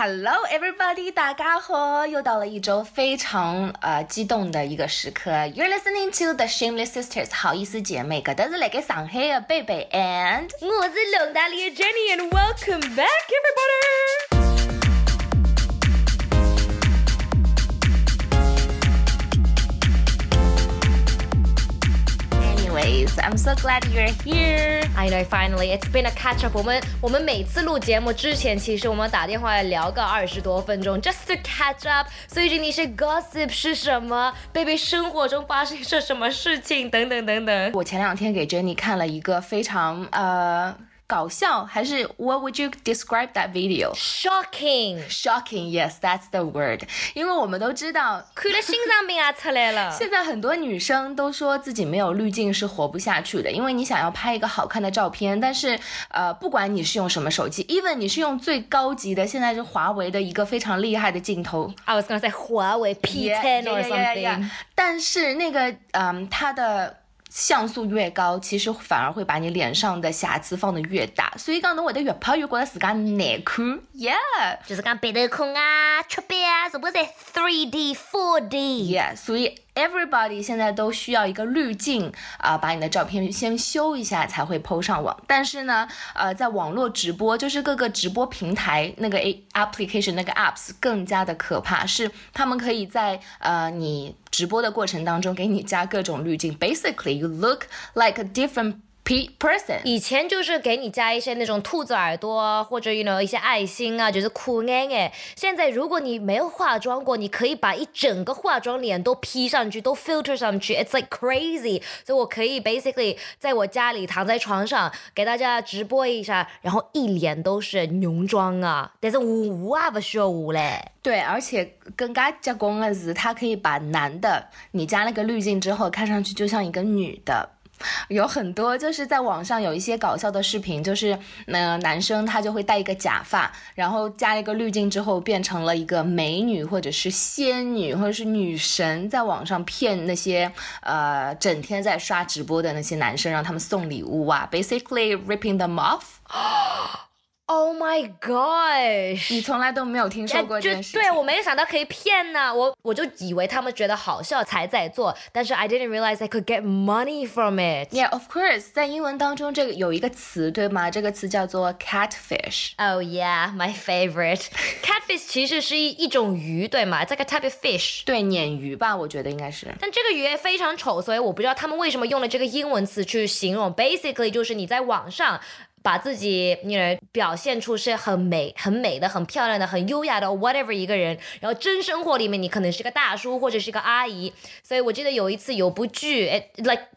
Hello, everybody！大家好，又到了一周非常呃激动的一个时刻。You're listening to the Shameless Sisters，好意思姐妹，搿都是来个上海的贝贝 and 我是龙大利的 Jenny，and welcome back everybody。I'm so glad you're here. I know finally it's been a catch up. 我们我们每次录节目之前，其实我们打电话聊个二十多分钟，just to catch up。所以这里是 gossip 是什么？baby 生活中发生着什么事情？等等等等。我前两天给 Jenny 看了一个非常呃。 搞笑还是 What would you describe that video? Shocking, shocking. Yes, that's the word. 因为我们都知道，看了心脏病啊出来了。现在很多女生都说自己没有滤镜是活不下去的，因为你想要拍一个好看的照片，但是呃，不管你是用什么手机，even 你是用最高级的，现在是华为的一个非常厉害的镜头。I was gonna say 华为 P10 or something. 但是那个嗯，它的。像素越高，其实反而会把你脸上的瑕疵放得越大，所以讲侬会得越拍越觉得自家难看，Yeah，就是讲鼻头孔啊、雀斑啊，是不是 three D、four D？Yeah，所以。Everybody 现在都需要一个滤镜啊，把你的照片先修一下才会 PO 上网。但是呢，呃，在网络直播，就是各个直播平台那个 A application 那个 apps 更加的可怕，是他们可以在呃你直播的过程当中给你加各种滤镜。Basically, you look like a different person，以前就是给你加一些那种兔子耳朵或者 you know 一些爱心啊，就是酷爱爱。现在如果你没有化妆过，你可以把一整个化妆脸都 P 上去，都 filter 上去，it's like crazy。所以我可以 basically 在我家里躺在床上给大家直播一下，然后一脸都是浓妆啊，但是我啊不需要我嘞。对，而且更加结棍的是，它可以把男的你加了个滤镜之后，看上去就像一个女的。有很多就是在网上有一些搞笑的视频，就是那男生他就会戴一个假发，然后加一个滤镜之后变成了一个美女或者是仙女或者是女神，在网上骗那些呃整天在刷直播的那些男生，让他们送礼物啊，basically ripping them off。Oh my god！你从来都没有听说过这件事，对我没有想到可以骗呢，我我就以为他们觉得好笑才在做。但是 I didn't realize I could get money from it. Yeah, of course，在英文当中这个有一个词对吗？这个词叫做 catfish。Oh yeah, my favorite catfish 其实是一一种鱼对吗？这个 type of fish 对鲶鱼吧，我觉得应该是。但这个鱼非常丑，所以我不知道他们为什么用了这个英文词去形容。Basically，就是你在网上。把自己，你表现出是很美、很美的、很漂亮的、很优雅的 whatever 一个人，然后真生活里面你可能是个大叔或者是个阿姨。所以我记得有一次有部剧，哎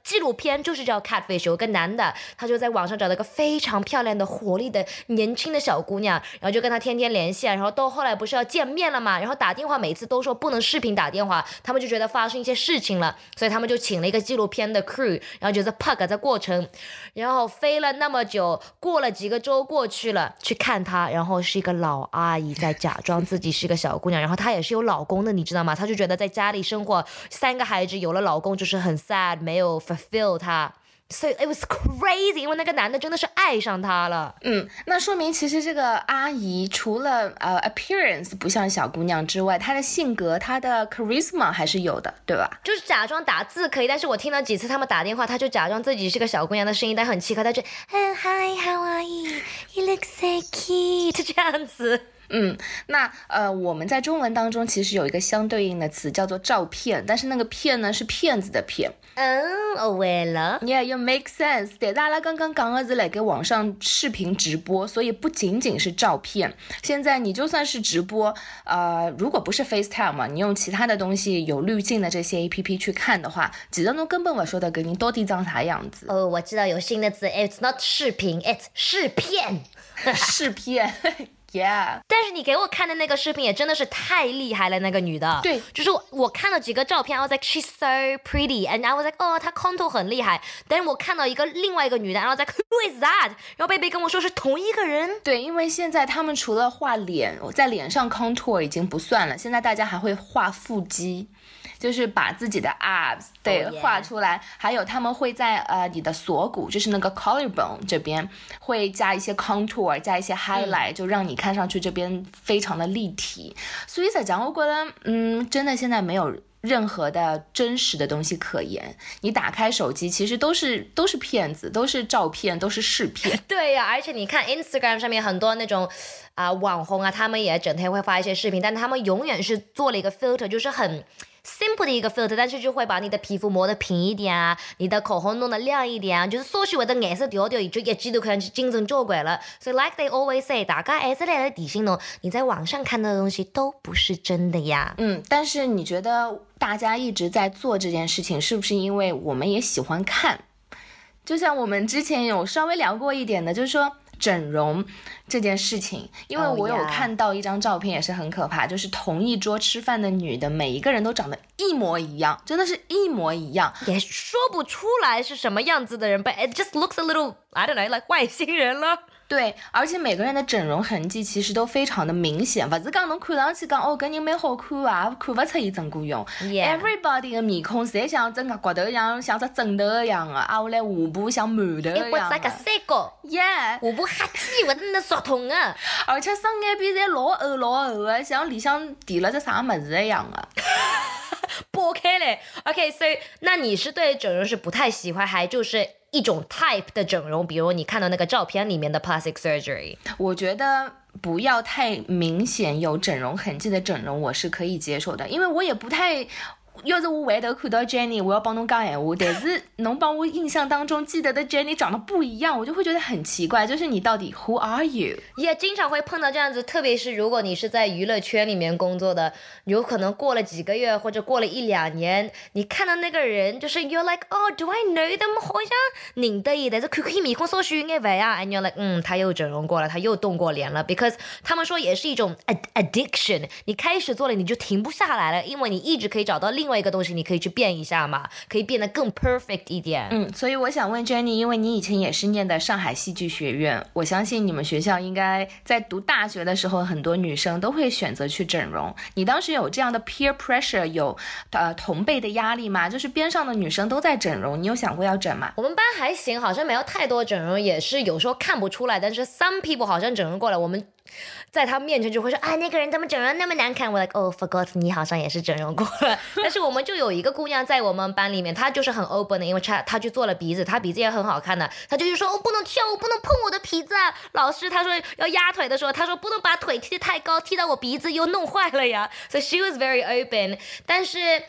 纪录片就是叫 Catfish，有个男的，他就在网上找到一个非常漂亮的、活力的、年轻的小姑娘，然后就跟他天天联系，然后到后来不是要见面了嘛，然后打电话每次都说不能视频打电话，他们就觉得发生一些事情了，所以他们就请了一个纪录片的 crew，然后就是 pug 在过程，然后飞了那么久。过了几个周过去了，去看她，然后是一个老阿姨在假装自己是一个小姑娘，然后她也是有老公的，你知道吗？她就觉得在家里生活，三个孩子有了老公就是很 sad，没有 fulfill 她。所以 it was crazy，因为那个男的真的是爱上她了。嗯，那说明其实这个阿姨除了呃 appearance 不像小姑娘之外，她的性格、她的 charisma 还是有的，对吧？就是假装打字可以，但是我听了几次他们打电话，她就假装自己是个小姑娘的声音，但很奇怪，她就嗯 Hi，how are you？You look so cute，这样子。嗯，那呃，我们在中文当中其实有一个相对应的词叫做照片，但是那个骗呢是骗子的骗。嗯，我会了。Yeah，you make sense。但是阿拉刚刚讲的是来给网上视频直播，所以不仅仅是照片。现在你就算是直播，呃，如果不是 FaceTime 嘛，你用其他的东西有滤镜的这些 APP 去看的话，几分钟根本我说的给你到底长啥样子。哦，我知道有新的词，It's not 视频，It's 视片，视片。Yeah，但是你给我看的那个视频也真的是太厉害了，那个女的。对，就是我看了几个照片，I was like she's so pretty，and I was like，哦，她 contour 很厉害。但是我看到一个另外一个女的，然后在 Who is that？然后贝贝跟我说是同一个人。对，因为现在他们除了画脸，在脸上 contour 已经不算了，现在大家还会画腹肌。就是把自己的 abs 对画出来，还有他们会在呃你的锁骨，就是那个 collarbone 这边会加一些 contour，加一些 highlight，就让你看上去这边非常的立体。所以在讲我觉得，嗯，真的现在没有。任何的真实的东西可言，你打开手机，其实都是都是骗子，都是照片，都是视频。对呀，而且你看 Instagram 上面很多那种啊网红啊，他们也整天会发一些视频，但他们永远是做了一个 filter，就是很。Simple 的一个 filter，但是就会把你的皮肤磨得平一点啊，你的口红弄得亮一点啊，就是所许的颜色调调，就一记都看上去精神做鬼了。所以 like they always say，大家还是来的提醒侬，你在网上看到的东西都不是真的呀。嗯，但是你觉得大家一直在做这件事情，是不是因为我们也喜欢看？就像我们之前有稍微聊过一点的，就是说。整容这件事情，因为我有看到一张照片，也是很可怕，就是同一桌吃饭的女的，每一个人都长得一模一样，真的是一模一样，也说不出来是什么样子的人，but it just looks a little I don't know like 外星人了。对，而且每个人的整容痕迹其实都非常的明显，不是讲侬看上去讲哦，搿人蛮好看啊，看不出伊整过容。Everybody 的面孔侪像整个骨头一样，像只枕头一样的，啊，我来下巴像馒头一样。一个三角。Yeah。下巴哈气，或者那缩痛啊。而且双眼皮侪老厚老厚的，像里向垫了只啥么子一样的。O.K. 嘞。OK，所以那你是对整容是不太喜欢，还就是？一种 type 的整容，比如你看到那个照片里面的 plastic surgery，我觉得不要太明显有整容痕迹的整容，我是可以接受的，因为我也不太。要是我回头看到 Jenny，我要帮侬讲闲话，但是侬帮我印象当中记得的 Jenny 长得不一样，我就会觉得很奇怪。就是你到底 Who are you？也经常会碰到这样子，特别是如果你是在娱乐圈里面工作的，有可能过了几个月或者过了一两年，你看到那个人，就是 You're like Oh, do I know them？好像认得伊，但是看看面孔稍许有点不啊。And you're like，嗯，他又整容过了，他又动过脸了。Because 他们说也是一种 addiction，你开始做了你就停不下来了，因为你一直可以找到另。另外一个东西，你可以去变一下嘛，可以变得更 perfect 一点。嗯，所以我想问 Jenny，因为你以前也是念的上海戏剧学院，我相信你们学校应该在读大学的时候，很多女生都会选择去整容。你当时有这样的 peer pressure，有呃同辈的压力吗？就是边上的女生都在整容，你有想过要整吗？我们班还行，好像没有太多整容，也是有时候看不出来，但是 some people 好像整容过来，我们。在他面前就会说啊，那个人怎么整容那么难看？我 like oh forgot，你好像也是整容过了。但是我们就有一个姑娘在我们班里面，她就是很 open 的，因为她她去做了鼻子，她鼻子也很好看的。她就是说，我不能跳舞，不能碰我的鼻子。老师她说要压腿的时候，她说不能把腿踢得太高，踢到我鼻子又弄坏了呀。所以 she was very open，但是。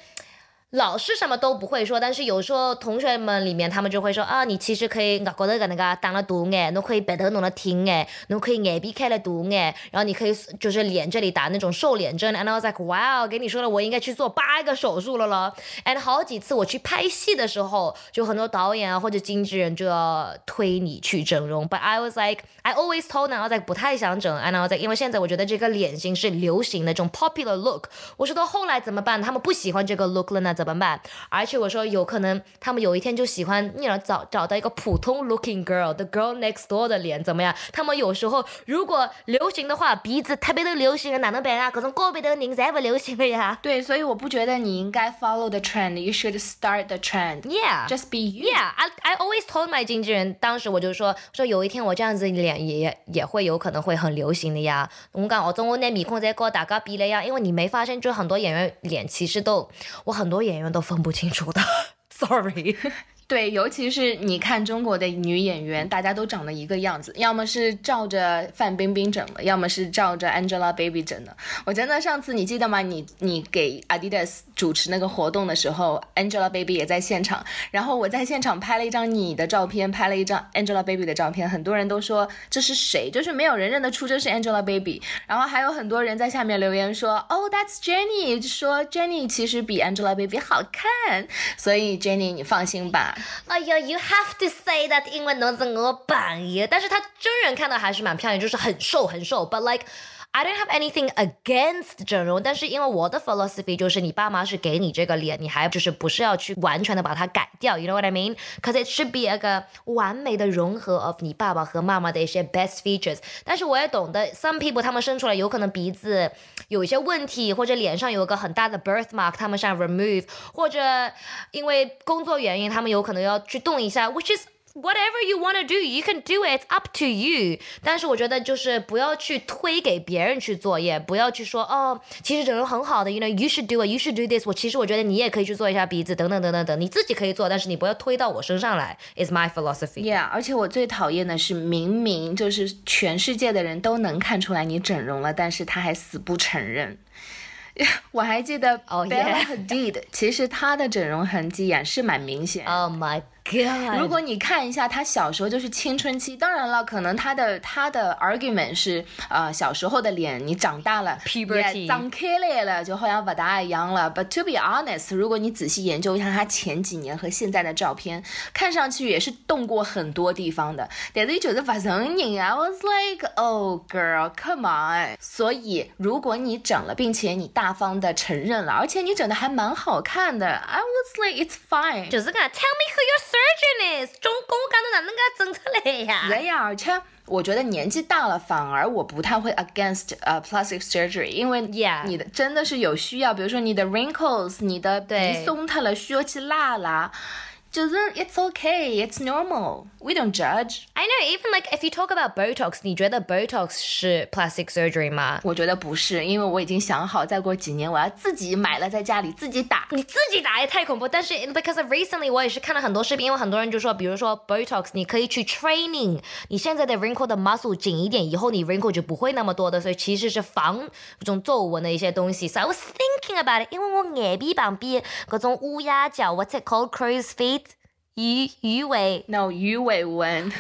老师什么都不会说，但是有时候同学们里面他们就会说啊，你其实可以额高头搿能个打了大眼，侬可以鼻头弄得挺眼，侬可以眼皮开了大眼，然后你可以就是脸这里打那种瘦脸针。And I was like, wow，给你说了，我应该去做八个手术了咯。And 好几次我去拍戏的时候，就很多导演啊或者经纪人就要推你去整容。But I was like, I always told them I was like 不太想整。And I was like，因为现在我觉得这个脸型是流行的这种 popular look。我说到后来怎么办？他们不喜欢这个 look 了呢？怎么办？而且我说有可能他们有一天就喜欢，你找找到一个普通 looking girl，the girl next door 的脸怎么样？他们有时候如果流行的话，鼻子特别的流行，哪能办啊？各种个别的人才不流行了呀。对，所以我不觉得你应该 follow the trend，you should start the trend。Yeah，just be you。Yeah，I I always told my 经纪人，当时我就说说有一天我这样子脸也也会有可能会很流行的呀。我讲我中我那面孔在跟大家比了呀，因为你没发现，就很多演员脸其实都，我很多演演员都。分不清楚的，sorry。对，尤其是你看中国的女演员，大家都长得一个样子，要么是照着范冰冰整的，要么是照着 Angelababy 整的。我真的上次你记得吗？你你给 Adidas 主持那个活动的时候，Angelababy 也在现场，然后我在现场拍了一张你的照片，拍了一张 Angelababy 的照片，很多人都说这是谁？就是没有人认得出这是 Angelababy。然后还有很多人在下面留言说，Oh that's Jenny，说 Jenny 其实比 Angelababy 好看。所以 Jenny 你放心吧。哎呀，You have to say that，因为侬是我朋友。但是她真人看到还是蛮漂亮，就是很瘦很瘦。But like。I don't have anything against 整容，但是因为我的 philosophy 就是你爸妈是给你这个脸，你还就是不是要去完全的把它改掉，you know what I mean? Cause it should be 一个完美的融合 of 你爸爸和妈妈的一些 best features。但是我也懂得，some people 他们生出来有可能鼻子有一些问题，或者脸上有个很大的 birthmark，他们想 remove，或者因为工作原因他们有可能要去动一下，which is whatever you want to do, you can do it. It's up to you. 但是我觉得就是不要去推给别人去做，也不要去说哦，其实整容很好的，you know, you should do it, you should do this. 我其实我觉得你也可以去做一下鼻子，等等等等等，你自己可以做，但是你不要推到我身上来。Is my philosophy. Yeah，而且我最讨厌的是，明明就是全世界的人都能看出来你整容了，但是他还死不承认。我还记得 Oh, Bella yeah. Hadid，其实她的整容痕迹也是蛮明显。Oh my god. 如果你看一下他小时候就是青春期，当然了，可能他的他的 argument 是，呃，小时候的脸你长大了 Puberty 也长开来了，就好像不大一样了。But to be honest，如果你仔细研究一下他前几年和现在的照片，看上去也是动过很多地方的，但是就是不承认啊。I was like, oh girl, come on。所以如果你整了，并且你大方的承认了，而且你整的还蛮好看的，I was like, it's fine。就是个 Tell me who your surgeon is，中跟我讲的哪能给它整出来呀？对呀，而且我觉得年纪大了，反而我不太会 against 呃、plastic surgery，因为你的真的是有需要，比如说你的 wrinkles，你的皮松塌了，需要去拉拉，就是 it's okay，it's normal，we don't judge。 I know, even like if you talk about Botox，你觉得 Botox 是 plastic surgery 吗？我觉得不是，因为我已经想好，再过几年我要自己买了，在家里自己打。你自己打也太恐怖，但是 because of recently 我也是看了很多视频，因为很多人就说，比如说 Botox，你可以去 training 你现在的 wrinkle 的 muscle 紧一点，以后你 wrinkle 就不会那么多的，所以其实是防这种皱纹的一些东西。So I was thinking about it，因为我眼皮旁边各种乌鸦脚，what's it called crow's feet， 鱼鱼尾。No，鱼尾纹。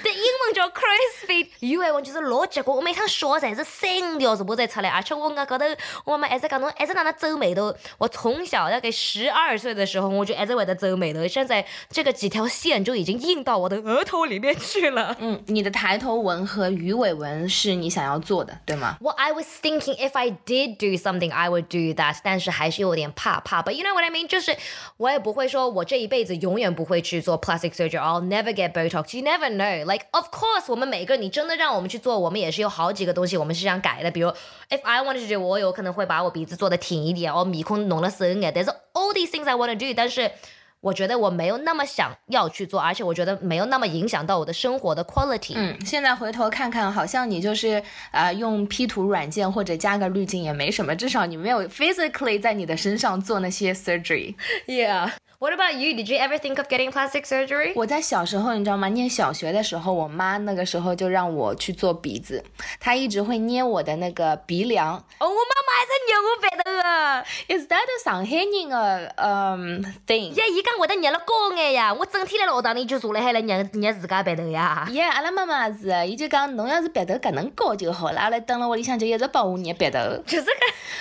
鱼尾纹就是老结果，我每趟说才是三条是不再出来，而且我讲高头，我妈一直讲侬一直在那皱眉头。我从小大概十二岁的时候，我就一直会在皱眉头，现在这个几条线就已经印到我的额头里面去了。嗯，你的抬头纹和鱼尾纹是你想要做的，对吗？Well, I was thinking if I did do something, I would do that，但是还是有点怕怕。But you know what I mean？就是我也不会说我这一辈子永远不会去做 plastic surgery. I'll never get Botox. You never know. Like of course，我们每个你真的让我们去做，我们也是有好几个东西我们是想改的。比如 if I wanted to do，我有可能会把我鼻子做的挺一点，我鼻孔弄得深一点。但是 all these things I want to do，但是。我觉得我没有那么想要去做，而且我觉得没有那么影响到我的生活的 quality。嗯，现在回头看看，好像你就是啊、呃用 P 图软件或者加个滤镜也没什么，至少你没有 physically 在你的身上做那些 surgery。Yeah. What about you? Did you ever think of getting plastic surgery? 我在小时候，你知道吗？念小学的时候，我妈那个时候就让我去做鼻子，她一直会捏我的那个鼻梁。哦，我妈妈还在捏我鼻头啊！Is that a 上海人的嗯 thing？呀，伊讲会得捏了高眼呀，我整天辣学堂里就坐辣海来捏捏自家鼻头呀。耶，阿拉妈妈是，伊就讲侬要是鼻头搿能高就好了，阿拉蹲辣屋里向就一直帮我捏鼻头。就是个，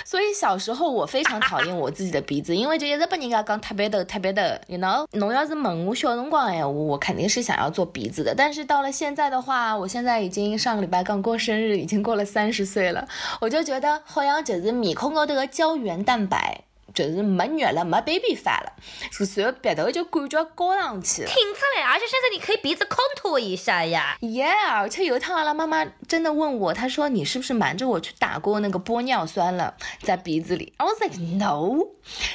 所以小时候我非常讨厌我自己的鼻子，因为就一直被人家讲塌鼻头、塌鼻的，you know。侬要是问我小辰光哎，我我肯定是想要做鼻子的。但是到了现在的话，我现在已经上个礼拜刚过生日，已经过了三十岁了，我就觉得好像就是面孔高头的胶原蛋白。就是没肉了，没 baby fat 了，所以鼻头就感觉高上去了。挺出来，而且现在你可以鼻子 contour 一下呀。Yeah，而且有一趟阿拉妈妈真的问我，她说你是不是瞒着我去打过那个玻尿酸了，在鼻子里？I was like no，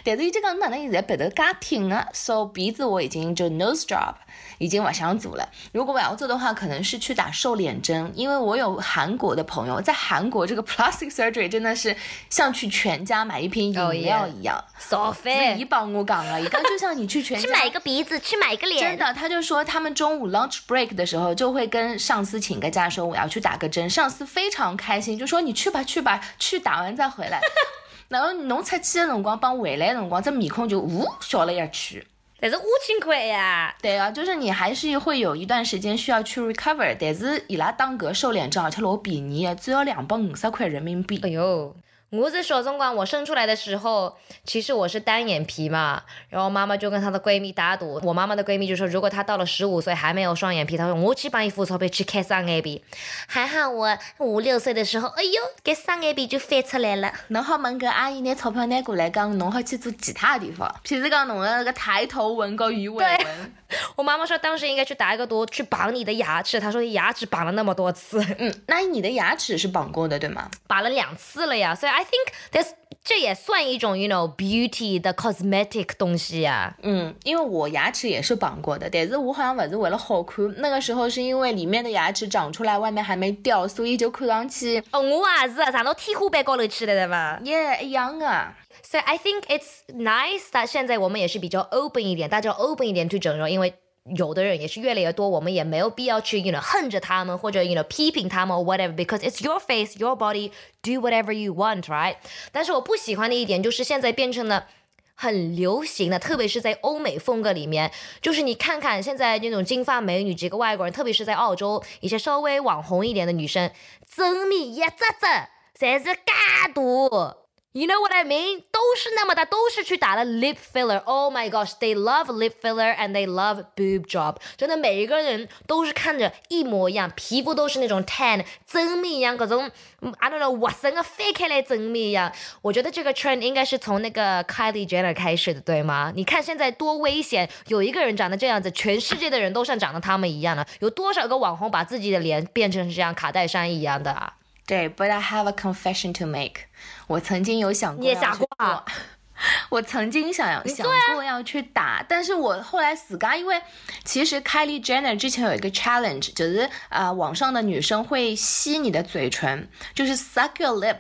但是伊就讲哪能现在鼻头介挺啊，so 鼻子我已经就 nose job 已经不想做了。如果我要做的话，可能是去打瘦脸针，因为我有韩国的朋友，在韩国这个 plastic surgery 真的是像去全家买一瓶饮 Oh, 料一样。少是费姨，帮我讲的，伊讲就像你去全家 去买一个鼻子，去买一个脸。真的，他就说他们中午 lunch break 的时候就会跟上司请个假，说我要去打个针。上司非常开心，就说你去吧去吧，去打完再回来。然后侬出去的辰光帮回来的辰光，这面孔就呜小了一圈。但是五千块呀。对啊，就是你还是会有一段时间需要去 recover，但是伊拉打个瘦脸针而且老便宜的，只要两百五十块人民币。哎呦，我是小总管我生出来的时候，其实我是单眼皮嘛，然后妈妈就跟她的闺蜜打赌，我妈妈的闺蜜就说，如果她到了十五岁还没有双眼皮，她说我去帮你付钞票去开双眼皮。还好我五六岁的时候，哎呦，搿双眼皮就翻出来了。侬好问搿阿姨拿钞票拿过来，讲侬好去做其他地方，譬如讲侬的那个抬头纹 和鱼尾纹。我妈妈说当时应该去打一个赌，去绑你的牙齿。她说牙齿绑了那么多次，嗯，那你的牙齿是绑过的对吗？绑了两次了呀。所以 I think this 这也算一种 you know beauty 的 cosmetic 东西啊。嗯，因为我牙齿也是绑过的，但是我好像不是为了好看，那个时候是因为里面的牙齿长出来，外面还没掉，所以就看上去哦，我也是上到天花板高头去了，对吧？耶一样啊。So I think it's nice that 现在我们也是比较 open 一点，大家 open 一点去整容，因为有的人也是越来越多，我们也没有必要去 you know 恨着他们或者 you know 批评他们 whatever，because it's your face, your body, do whatever you want, right？但是我不喜欢的一点就是现在变成了。很流行的，特别是在欧美风格里面，就是你看看现在那种金发美女，几个外国人，特别是在澳洲一些稍微网红一点的女生，真面一只只，侪是假大。You know what I mean？都是那么大，都是去打了 lip filler。Oh my gosh，they love lip filler and they love boob job。真的，每一个人都是看着一模一样，皮肤都是那种 tan 真面一样，各种 I don't know 活生的翻开来真面一样。我觉得这个 trend 应该是从那个 Kylie Jenner 开始的，对吗？你看现在多危险，有一个人长得这样子，全世界的人都像长得他们一样的。有多少个网红把自己的脸变成这样卡戴珊一样的啊？对，But I have a confession to make。我曾经有想过你也打过啊 我曾经想要想过要去打，但是我后来死嘎，因为其实 Kylie Jenner 之前有一个 challenge，就是啊、呃网上的女生会吸你的嘴唇，就是 suck your lip，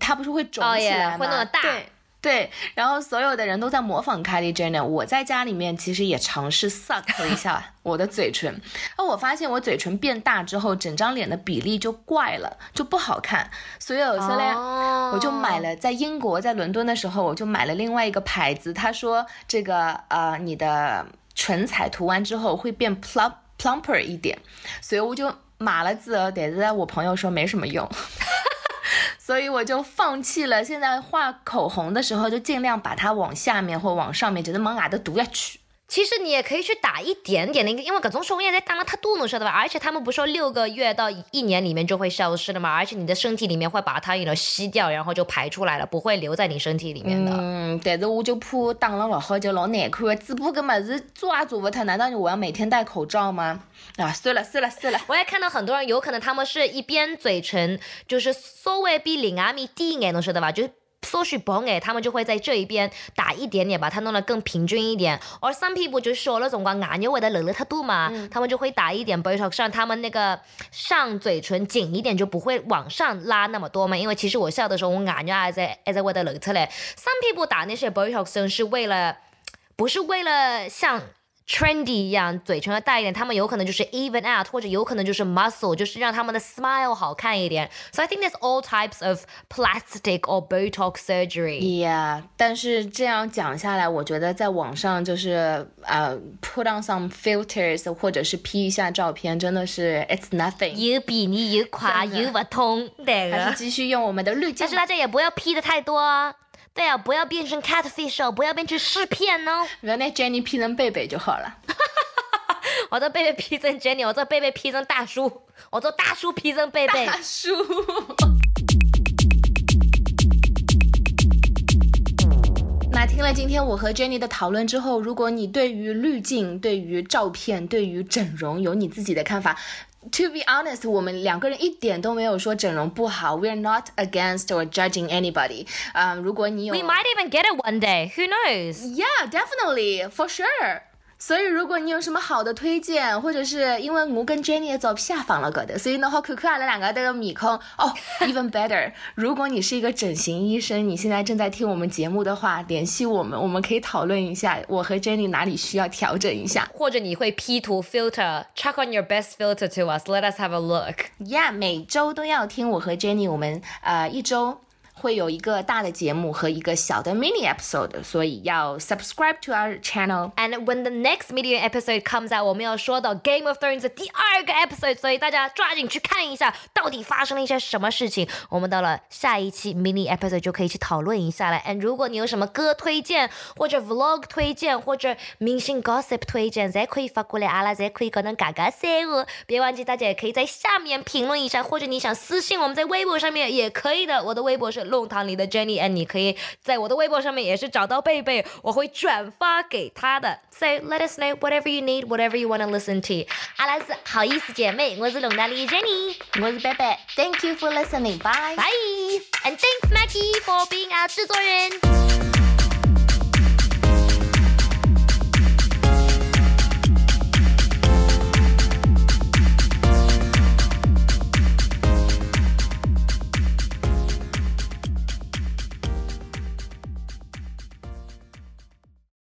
它不是会肿起来吗？会那么大对。对，然后所有的人都在模仿 Kylie Jenner，我在家里面其实也尝试 suck 了一下 我的嘴唇，而我发现我嘴唇变大之后，整张脸的比例就怪了，就不好看，所以有时候嘞，哦我就买了，在英国在伦敦的时候，我就买了另外一个牌子，他说这个呃你的唇彩涂完之后会变 plump plumper 一点，所以我就买了之后，但是我朋友说没什么用。所以我就放弃了。现在画口红的时候，就尽量把它往下面或往上面，只能往外头涂下去。其实你也可以去打一点点的，因为各种手艺在打了它都能晓得吧？而且他们不说六个月到一年里面就会消失的嘛，而且你的身体里面会把它有吸掉，然后就排出来了，不会留在你身体里面的。嗯，但是我就怕打了不好就老难看的，嘴巴搿么子做也做不脱，难道我要每天戴口罩吗？啊，算了算了算了。我也看到很多人，有可能他们是一边嘴唇就是稍微比另外面低一点，侬晓得吧？就是稍许薄眼，他们就会在这一边打一点点，把它弄得更平均一点。而 some people 就是小了辰光牙肉会得流了太多嘛，他们就会打一点 Botox，让他们那个上嘴唇紧一点，就不会往上拉那么多嘛。因为其实我笑的时候，我牙牛还在还在会得流出来。Some people 打那些 Botox 是为了，不是为了像。trendy 一样，嘴唇要大一点，他们有可能就是 even out，或者有可能就是 muscle，就是让他们的 smile 好看一点。So I think there's all types of plastic or Botox surgery. Yeah，但是这样讲下来，我觉得在网上就是呃 put on some filters，或者是 P 一下照片，真的是 it's nothing。又便宜又快真的又不痛，对还是的。继续用我们的滤镜但是。大家也不要 P 的太多啊， 对啊，不要变成 catfish 哦，不要变成试片哦。不要那 Jenny P 成贝贝就好了。我这贝贝 P 成 Jenny，我这贝贝 P 成大叔，我这大叔 P 成贝贝。大叔。那听了今天我和 Jenny 的讨论之后，如果你对于滤镜、对于照片、对于整容有你自己的看法 ，To be honest，我们两个人一点都没有说整容不好，We're not against or judging anybody。啊、如果你有 We might even get it one day. Who knows? Yeah, definitely, for sure. 所以，如果你有什么好的推荐，或者是因为我跟 Jenny 的照片放了个的，所以侬好看看阿拉两个都有面孔哦。Even better，如果你是一个整形医生，你现在正在听我们节目的话，联系我们，我们可以讨论一下我和 Jenny 哪里需要调整一下。或者你会 P 图 filter，check on your best filter to us. Let us have a look. Yeah，每周都要听我和 Jenny，我们呃一周。会有一个大的节目和一个小的 mini episode，所以要 subscribe to our channel。And when the next media episode comes out，我们要说到 Game of Thrones 的第二个 episode，所以大家抓紧去看一下，到底发生了一些什么事情。我们到了下一期 mini episode 就可以去讨论一下了。And 如果你有什么歌推荐，或者 vlog 推荐，或者明星 gossip 推荐，侪可以发过来，阿拉侪可以跟侬嘎嘎三哦。别忘记大家也可以在下面评论一下，或者你想私信我们在微博上面也可以的。我的微博是弄堂里的 Jenny，and 你可以在我的微博上面也是找到贝贝，我会转发给他的。So let us know whatever you need, whatever you want to listen to。阿拉斯好意思姐妹，我是龙堂里 Jenny，我是贝贝，Thank you for listening，bye bye，and thanks Maggie for being our 制作人。